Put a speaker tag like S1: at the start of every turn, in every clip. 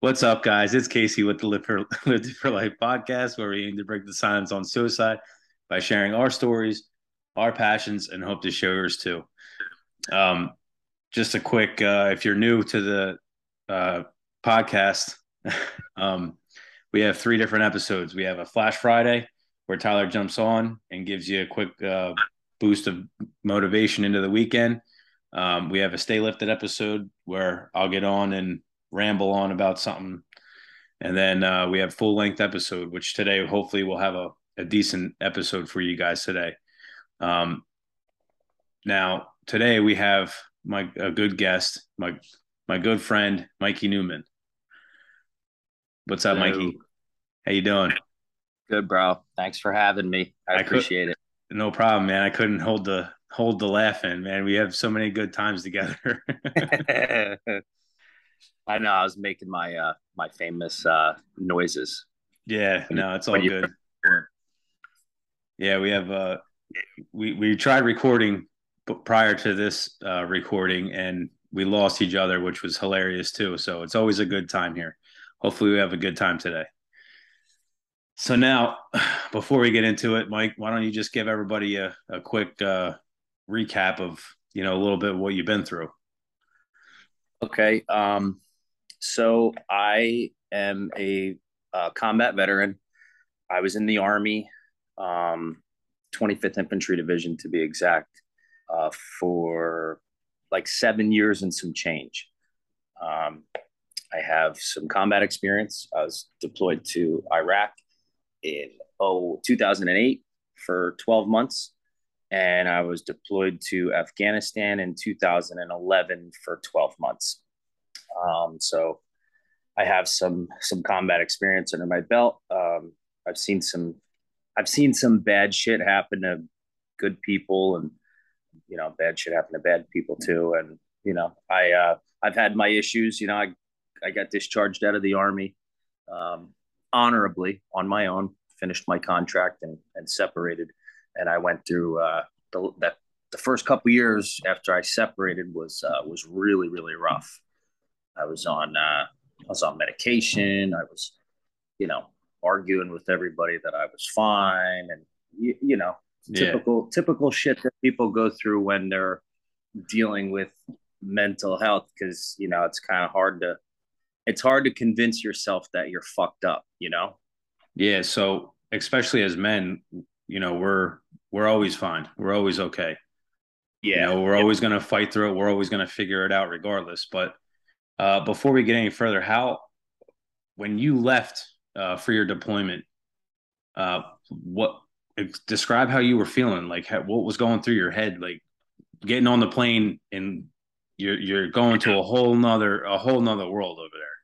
S1: What's up, guys? It's Casey with the Live for, Live for Life podcast, where we aim to break the silence on suicide by sharing our stories, our passions, and hope to share yours too. Um, just a quick, uh, if you're new to the uh, podcast, um, we have three different episodes. We have a Flash Friday where Tyler jumps on and gives you a quick uh, boost of motivation into the weekend. Um, we have a Stay Lifted episode where I'll get on and ramble on about something. And then uh, we have full length episode, which today hopefully we'll have a, a decent episode for you guys today. Um, now today we have my a good guest, my my good friend Mikey Newman. What's up, Hello. Mikey? How you doing?
S2: Good, bro. Thanks for having me. I, I appreciate
S1: it. No problem, man. I couldn't hold the hold the laughing, man. We have so many good times together.
S2: I know. I was making my uh my famous uh noises.
S1: Yeah, no, it's all good. Yeah, we have uh we we tried recording prior to this uh recording and we lost each other, which was hilarious too. So it's always a good time here. Hopefully we have a good time today. So now, before we get into it, Mike, why don't you just give everybody a, a quick uh, recap of you know a little bit what you've been through?
S2: Okay, um, so I am a, a combat veteran. I was in the Army, um, 25th Infantry Division to be exact, uh, for like seven years and some change. Um, I have some combat experience. I was deployed to Iraq in oh 2008 for 12 months and I was deployed to Afghanistan in 2011 for 12 months. Um, so I have some some combat experience under my belt. Um, I've seen some I've seen some bad shit happen to good people, and you know, bad shit happen to bad people too. And you know, I uh, I've had my issues. You know, I I got discharged out of the army. Um, honorably on my own, finished my contract and, and separated. And I went through uh, the, that the first couple years after I separated was uh, was really really rough. I was on uh, I was on medication. I was, you know, arguing with everybody that I was fine, and you, you know, typical yeah. typical shit that people go through when they're dealing with mental health because you know it's kind of hard to it's hard to convince yourself that you're fucked up, you know?
S1: Yeah. So especially as men, you know, we're we're always fine. We're always okay. Yeah. You know, we're always gonna fight through it. We're always gonna figure it out regardless. But uh, before we get any further, how when you left uh, for your deployment, uh, what describe how you were feeling? Like how, what was going through your head? Like getting on the plane and you're you're going to a whole nother a whole nother world over there.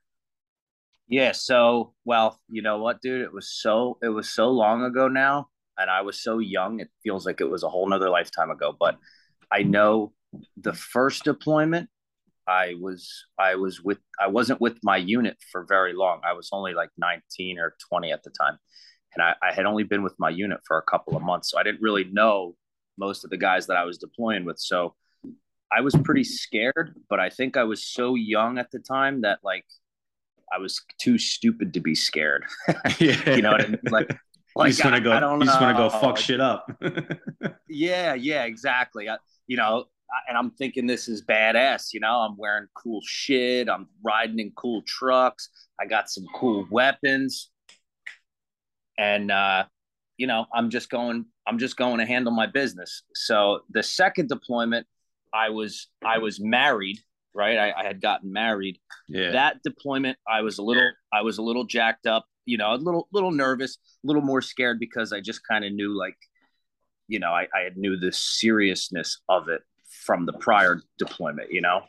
S2: Yeah. So, well, you know what, dude? It was so it was so long ago now, and I was so young. It feels like it was a whole nother lifetime ago. But I know the first deployment, I was I was with I wasn't with my unit for very long. I was only like 19 or 20 at the time. And I, I had only been with my unit for a couple of months. So I didn't really know most of the guys that I was deploying with. So I was pretty scared, but I think I was so young at the time that like I was too stupid to be scared. you know what I mean? Like,
S1: like you just want to go. I don't you just want to go fuck shit up.
S2: yeah, yeah, exactly. I, you know, and I'm thinking this is badass. You know, I'm wearing cool shit. I'm riding in cool trucks. I got some cool weapons, and uh, you know, I'm just going. I'm just going to handle my business. So the second deployment, I was I was married right? I, I had gotten married. Yeah. That deployment, I was a little, I was a little jacked up, you know, a little, little nervous, a little more scared because I just kind of knew, like, you know, I, I knew the seriousness of it from the prior deployment, you know.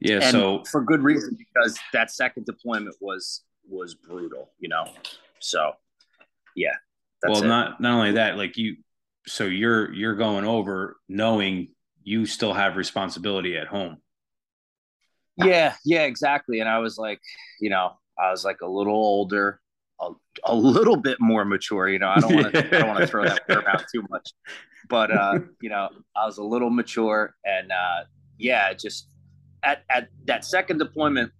S1: Yeah. And so
S2: for good reason, because that second deployment was was brutal, you know. So, yeah.
S1: well, it. not not only that, like you, so you're you're going over knowing you still have responsibility at home
S2: yeah, yeah, exactly. And I was like, you know, I was like a little older, a, a little bit more mature. You know, I don't want to, I don't want to throw that word around too much, but uh, you know, I was a little mature, and uh, yeah, just at, at that second deployment,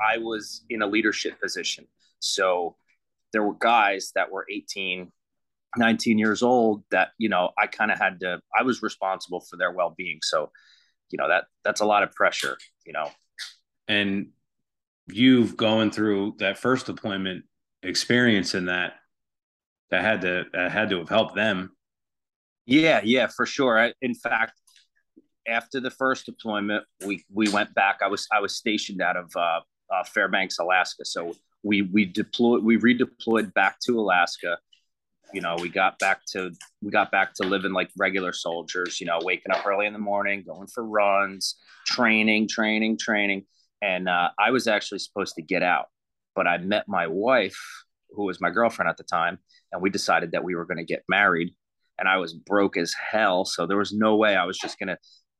S2: I was in a leadership position. So there were guys that were 18, 19 years old that, you know, I kind of had to, I was responsible for their well being. So, you know, that that's a lot of pressure, you know.
S1: And you've going through that first deployment experience in that that had to that had to have helped them.
S2: Yeah, yeah, for sure. I, in fact, after the first deployment, we we went back. I was I was stationed out of uh, uh, Fairbanks, Alaska. So we we deployed we redeployed back to Alaska. You know, we got back to we got back to living like regular soldiers. You know, waking up early in the morning, going for runs, training, training, training. And uh, I was actually supposed to get out, but I met my wife, who was my girlfriend at the time, and we decided that we were going to get married. And I was broke as hell, so there was no way I was just going to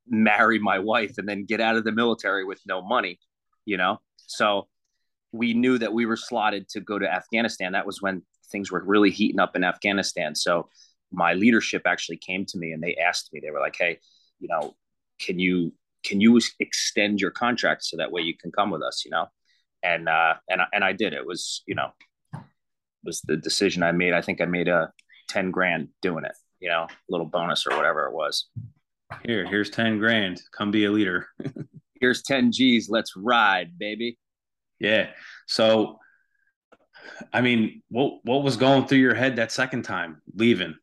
S2: marry my wife and then get out of the military with no money, you know? So we knew that we were slotted to go to Afghanistan. That was when things were really heating up in Afghanistan. So my leadership actually came to me and they asked me, they were like, Hey, you know, can you, can you extend your contract so that way you can come with us, you know? And, uh, and, and I did, it was, you know, was the decision I made. I think I made a 10 grand doing it, you know, little bonus or whatever it was.
S1: Here, here's 10 grand. Come be a leader.
S2: here's 10 G's. Let's ride, baby.
S1: Yeah. So, I mean, what what was going through your head that second time leaving?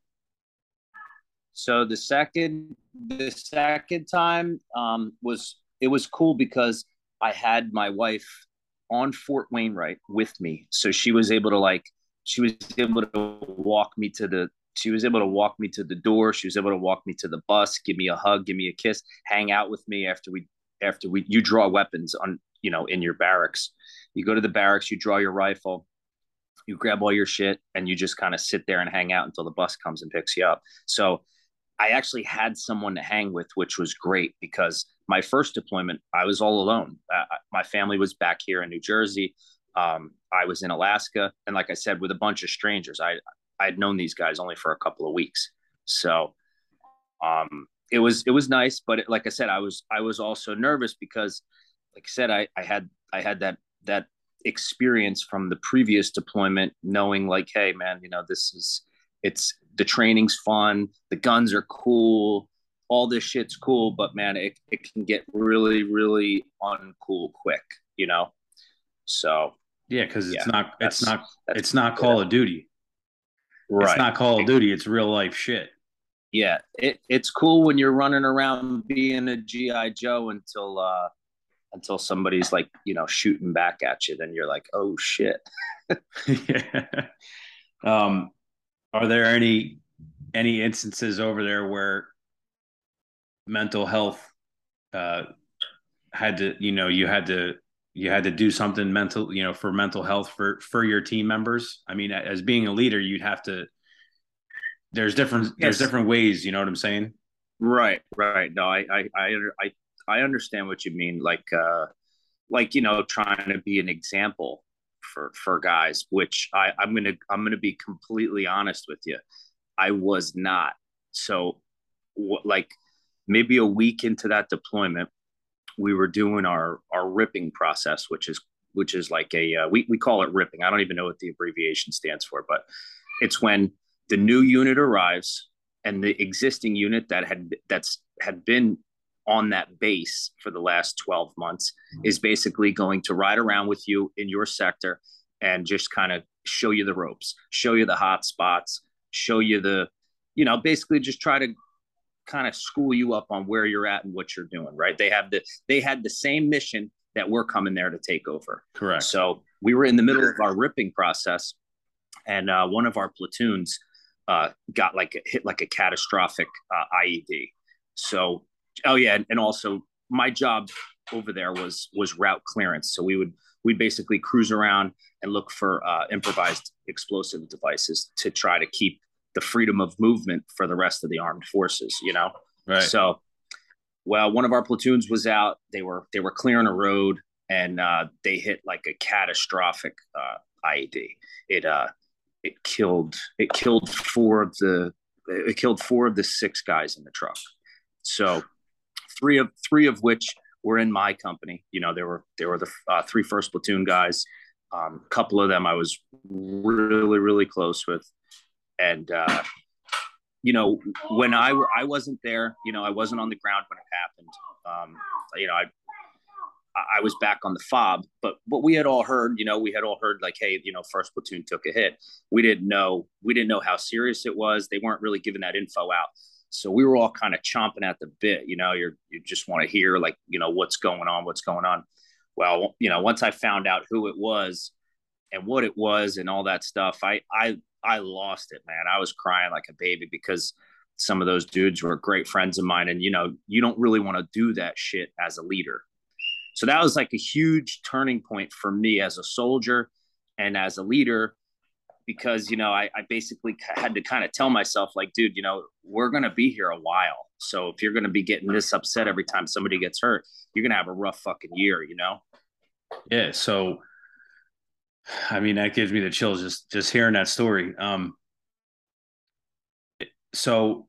S2: So the second the second time um, was it was cool because I had my wife on Fort Wainwright with me, so she was able to like she was able to walk me to the she was able to walk me to the door. She was able to walk me to the bus give me a hug give me a kiss hang out with me after we after we you draw weapons on you know in your barracks. You go to the barracks you draw your rifle you grab all your shit and you just kind of sit there and hang out until the bus comes and picks you up. So i actually had someone to hang with which was great because my first deployment i was all alone. Uh, my family was back here in new jersey. Um, i was in alaska. And like i said with a bunch of strangers i i had known these guys only for a couple of weeks. So um, it was it was nice, but it, like I said, I was I was also nervous because, like I said, I I had I had that that experience from the previous deployment, knowing like, hey man, you know this is it's the training's fun, the guns are cool, all this shit's cool, but man, it it can get really really uncool quick, you know. So
S1: yeah, because it's yeah, not it's not it's not Call yeah. of Duty. Right. It's not Call of Duty. It's real life shit
S2: yeah, it, it's cool when you're running around being a GI Joe until uh, until somebody's like you know shooting back at you. Then you're like, oh shit.
S1: yeah. Um, are there any any instances over there where mental health uh, had to you know you had to you had to do something mental you know for mental health for for your team members? I mean as being a leader you'd have to there's different yes. there's different ways you know what i'm saying?
S2: Right right. No I, I i i i understand what you mean like uh like you know trying to be an example for for guys which i i'm gonna i'm gonna be completely honest with you. I was not. So what like maybe a week into that deployment we were doing our our ripping process which is which is like a uh, we, we call it ripping. I don't even know what the abbreviation stands for but it's when the new unit arrives and the existing unit that had that's had been on that base for the last 12 months is basically going to ride around with you in your sector and just kind of show you the ropes show you the hot spots show you the you know basically just try to kind of school you up on where you're at and what you're doing right? They have the they had the same mission that we're coming there to take over.
S1: Correct.
S2: So we were in the middle of our ripping process and uh, one of our platoons uh, got like a, hit like a catastrophic uh, IED. So, oh yeah, and, and also my job over there was was route clearance. So we would we basically cruise around and look for uh, improvised explosive devices to try to keep the freedom of movement for the rest of the armed forces. You know,
S1: right?
S2: So, well, one of our platoons was out. They were they were clearing a road and uh, they hit like a catastrophic uh, IED. It uh, it killed it killed four of the it killed four of the six guys in the truck. So three of three of which were in my company. You know, they were they were the uh, three first platoon guys. A um, couple of them I was really really close with, and uh, you know when I I wasn't there, you know I wasn't on the ground when it happened. Um, you know I I was back on the fob, but what we had all heard, you know, we had all heard like, hey, you know, first platoon took a hit. We didn't know, we didn't know how serious it was. They weren't really giving that info out. So we were all kind of chomping at the bit, you know, you're, you just want to hear like, you know, what's going on, what's going on. Well, you know, once I found out who it was and what it was and all that stuff, I, I, I lost it, man. I was crying like a baby because some of those dudes were great friends of mine. And, you know, you don't really want to do that shit as a leader. So that was like a huge turning point for me as a soldier and as a leader because you know I, I basically had to kind of tell myself like dude you know we're going to be here a while. So if you're going to be getting this upset every time somebody gets hurt you're going to have a rough fucking year you know?
S1: Yeah so i mean that gives me the chills just just hearing that story. Um so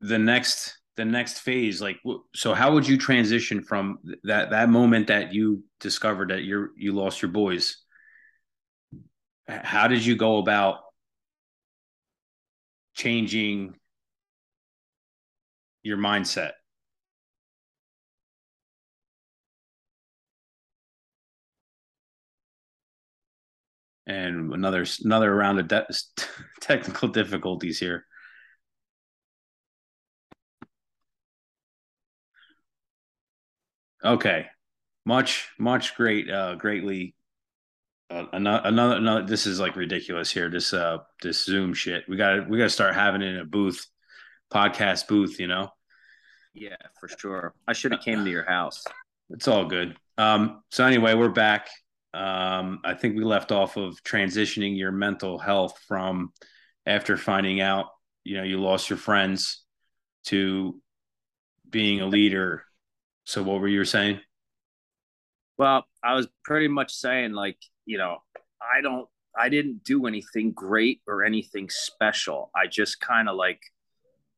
S1: the next the next phase like so how would you transition from that that moment that you discovered that you're you lost your boys how did you go about changing your mindset? And another another round of de- technical difficulties here. Okay. Much much great uh greatly uh, another, another, another, this is like ridiculous here. This, uh, this Zoom shit. We got we got to start having it in a booth, podcast booth, you know?
S2: Yeah, for sure. I should have came to your house.
S1: It's all good. Um, so anyway, we're back. Um, I think we left off of transitioning your mental health from after finding out, you know, you lost your friends to being a leader. So what were you saying?
S2: Well, I was pretty much saying like you know, I don't, I didn't do anything great or anything special. I just kind of like,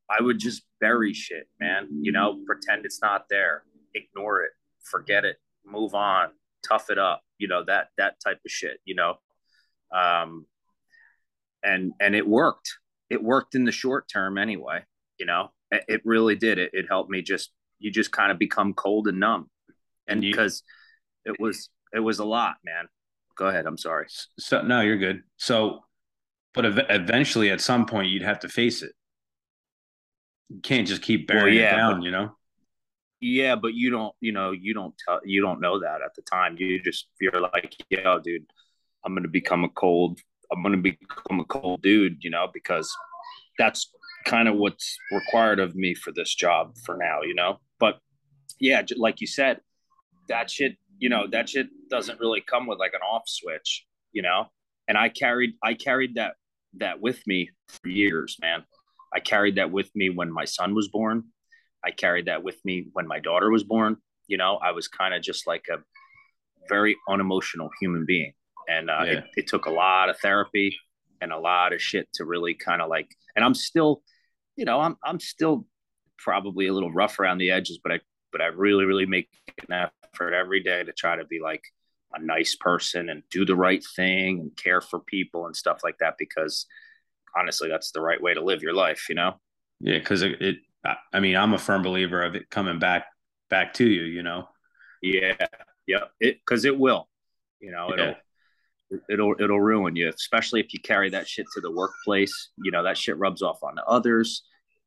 S2: I would just bury shit, man. You know, pretend it's not there, ignore it, forget it, move on, tough it up. You know that that type of shit. You know, um, and and it worked. It worked in the short term, anyway. You know, it, it really did. It it helped me just you just kind of become cold and numb, and because it was it was a lot, man go ahead. I'm sorry.
S1: So no, you're good. So, but ev- eventually, at some point, you'd have to face it. You can't just keep burying well, yeah, it down, but, you know.
S2: Yeah, but you don't, you know, you don't tell, you don't know that at the time. You just you're like, yeah, dude, I'm gonna become a cold, I'm gonna become a cold dude, you know, because that's kind of what's required of me for this job for now, you know. But yeah, like you said, that shit you know that shit doesn't really come with like an off switch you know? And i carried i carried that that with me for years man. I carried that with me when my son was born. I carried that with me when my daughter was born. You know i was kind of just like a very unemotional human being. And uh, yeah. it, it took a lot of therapy and a lot of shit to really kind of like and i'm still you know i'm i'm still probably a little rough around the edges but i but i really really make an effort every day to try to be like a nice person and do the right thing and care for people and stuff like that because honestly that's the right way to live your life you know?
S1: Yeah because it, it, i mean i'm a firm believer of it coming back back to you you know?
S2: Yeah yeah it because it will you know it'll it'll it'll ruin you especially if you carry that shit to the workplace you know that shit rubs off on others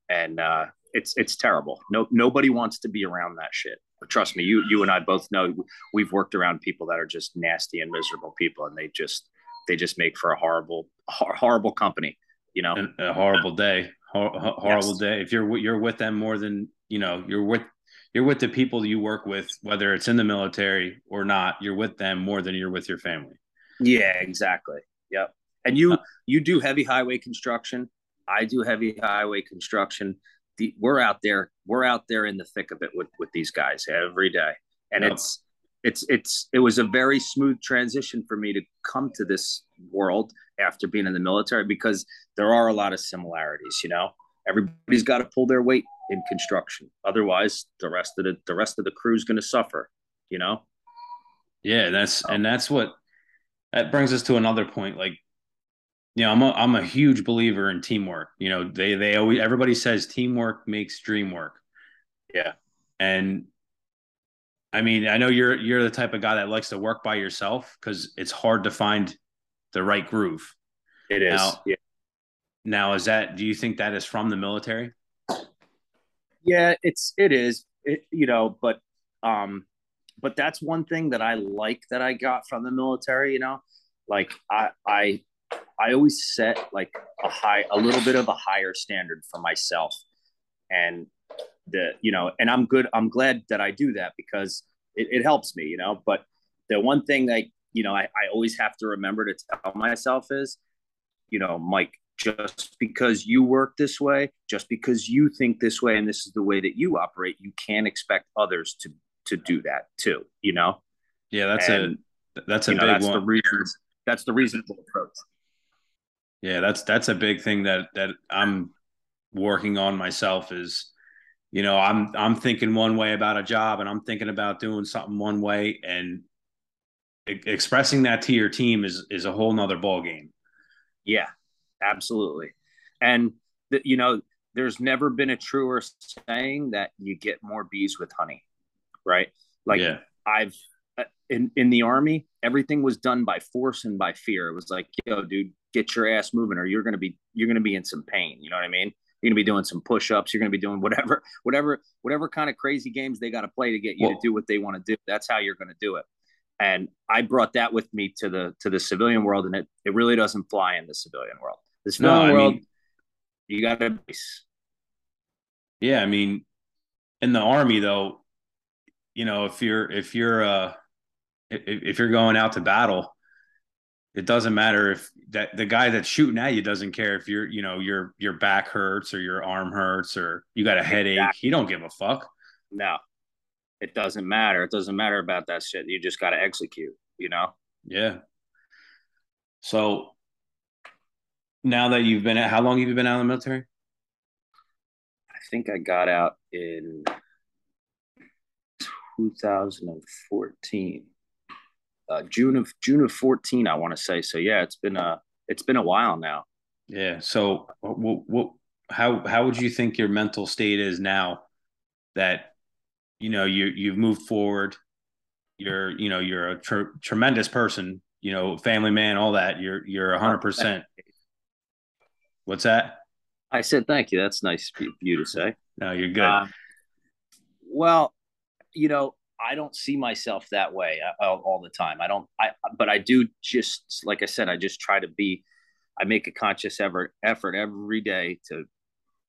S2: and uh it's it's terrible no nobody wants to be around that shit But trust me, you you and I both know we've worked around people that are just nasty and miserable people, and they just they just make for a horrible horrible company. You know,
S1: and a horrible day, horrible yes. day. If you're you're with them more than you know, you're with you're with the people you work with, whether it's in the military or not. You're with them more than you're with your family.
S2: Yeah, exactly. Yep. And you uh, you do heavy highway construction. I do heavy highway construction the, we're out there we're out there in the thick of it with with these guys every day and yep. it's it's it's it was a very smooth transition for me to come to this world after being in the military because there are a lot of similarities you know everybody's got to pull their weight in construction. Otherwise, the rest of the the rest of the crew is going to suffer. You know.
S1: Yeah, that's and that's what that brings us to another point. Like, you know, I'm a I'm a huge believer in teamwork. You know, they they always everybody says teamwork makes dream work.
S2: Yeah,
S1: and I mean, I know you're you're the type of guy that likes to work by yourself because it's hard to find the right groove.
S2: It is.
S1: Now, yeah. now, is that? Do you think that is from the military?
S2: Yeah, it's it is. It, you know, but um, but that's one thing that I like that I got from the military. You know, like I I I always set like a high, a little bit of a higher standard for myself, and the you know, and I'm good. I'm glad that I do that because it, it helps me. You know, but the one thing that you know I, I always have to remember to tell myself is, you know, Mike, just because you work this way, just because you think this way, and this is the way that you operate, you can't expect others to to do that too. You know.
S1: Yeah, that's and, a that's a big know,
S2: that's
S1: one.
S2: The reason, that's the reasonable approach.
S1: Yeah, that's that's a big thing that that I'm working on myself is you know i'm i'm thinking one way about a job and i'm thinking about doing something one way and expressing that to your team is is a whole nother ball game
S2: yeah absolutely. And the, you know there's never been a truer saying that you get more bees with honey right? Like yeah. i've in in the army everything was done by force and by fear it was like yo dude get your ass moving or you're going to be you're to be in some pain you know what i mean you're going to be doing some push-ups. You're going to be doing whatever, whatever, whatever kind of crazy games they got to play to get you well, to do what they want to do. That's how you're going to do it. And I brought that with me to the to the civilian world, and it it really doesn't fly in the civilian world. The civilian no, world, mean, you got to.
S1: Yeah, I mean, in the army though, you know, if you're if you're uh if, if you're going out to battle, it doesn't matter if that the guy that's shooting at you doesn't care if you're you know your your back hurts or your arm hurts or you got a headache. Exactly. he don't give a fuck.
S2: No. It doesn't matter. It doesn't matter about that shit. You just got to execute you know?
S1: Yeah. So now that you've been at how long have you been out of the military?
S2: I think i got out in 2014 uh, June of June of 14, I want to say. So yeah, it's been a it's been a while now.
S1: Yeah. So what, what how how would you think your mental state is now that you know you you've moved forward you're you know you're a tr- tremendous person you know family man all that you're you're 100% what's that
S2: i said thank you that's nice of you to say
S1: no you're good uh,
S2: well you know I don't see myself that way uh, all, all, the time. I don't. I but I do just like I said. I just try to be. I make a conscious effort effort every day to,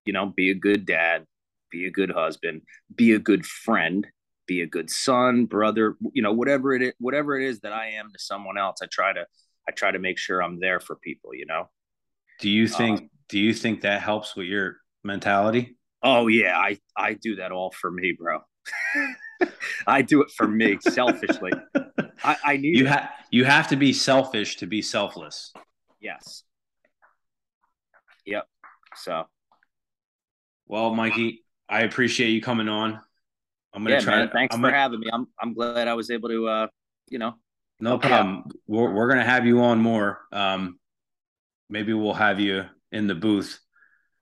S2: you know, be a good dad, be a good husband, be a good friend, be a good son, brother. You know, whatever it is, whatever it is that I am to someone else, I try to I try to make sure I'm there for people. You know.
S1: Do you think? Um, do you think that helps with your mentality?
S2: Oh yeah, I I do that all for me, bro. I do it for me selfishly. I, I need
S1: you have you have to be selfish to be selfless.
S2: Yes. Yep. So.
S1: Well, Mikey, I appreciate you coming on.
S2: I'm gonna yeah, try. Man, thanks I'm for gonna, having me. I'm I'm glad I was able to. uh You know.
S1: No problem. We're we're gonna have you on more. Um, maybe we'll have you in the booth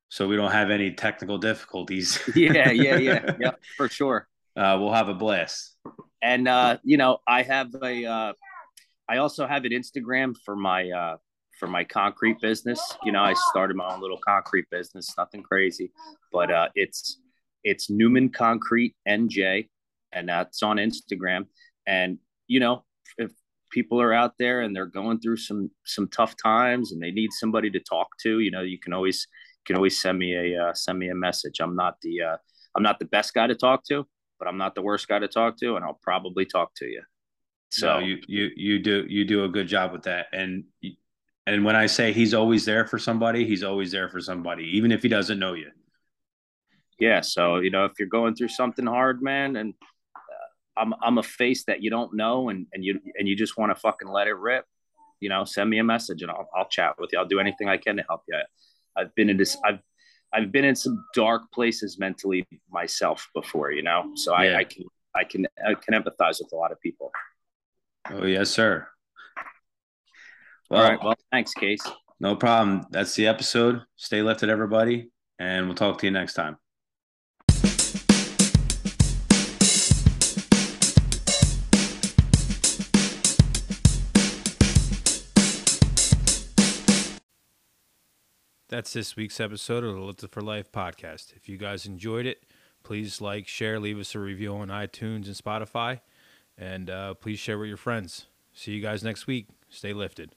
S1: so we don't have any technical difficulties.
S2: yeah, yeah, yeah, yeah, for sure
S1: uh, we'll have a blast.
S2: And uh, you know, I have a, uh, I also have an Instagram for my uh, for my concrete business. You know, I started my own little concrete business, nothing crazy, but uh, it's it's Newman Concrete NJ, and that's on Instagram. And you know, if people are out there and they're going through some some tough times and they need somebody to talk to, you know, you can always you can always send me a uh, send me a message. I'm not the uh, I'm not the best guy to talk to, but I'm not the worst guy to talk to, and I'll probably talk to you.
S1: So no, you you you do you do a good job with that, and and when I say he's always there for somebody, he's always there for somebody, even if he doesn't know you.
S2: Yeah, so you know if you're going through something hard, man, and uh, I'm I'm a face that you don't know, and and you and you just want to fucking let it rip, you know, send me a message and I'll I'll chat with you. I'll do anything I can to help you. I've been in this. I've I've been in some dark places mentally myself before, you know. So
S3: Yeah.
S2: I, I can I can I can empathize with a lot of people.
S3: Oh yes, sir. Well,
S2: All right. Well, thanks, Case.
S3: no problem. That's the episode. Stay lifted, everybody, and we'll talk to you next time.
S1: That's this week's episode of the Lifted for Life podcast. If you guys enjoyed it, please like, share, leave us a review on iTunes and Spotify, and uh, please share with your friends. See you guys next week. Stay lifted.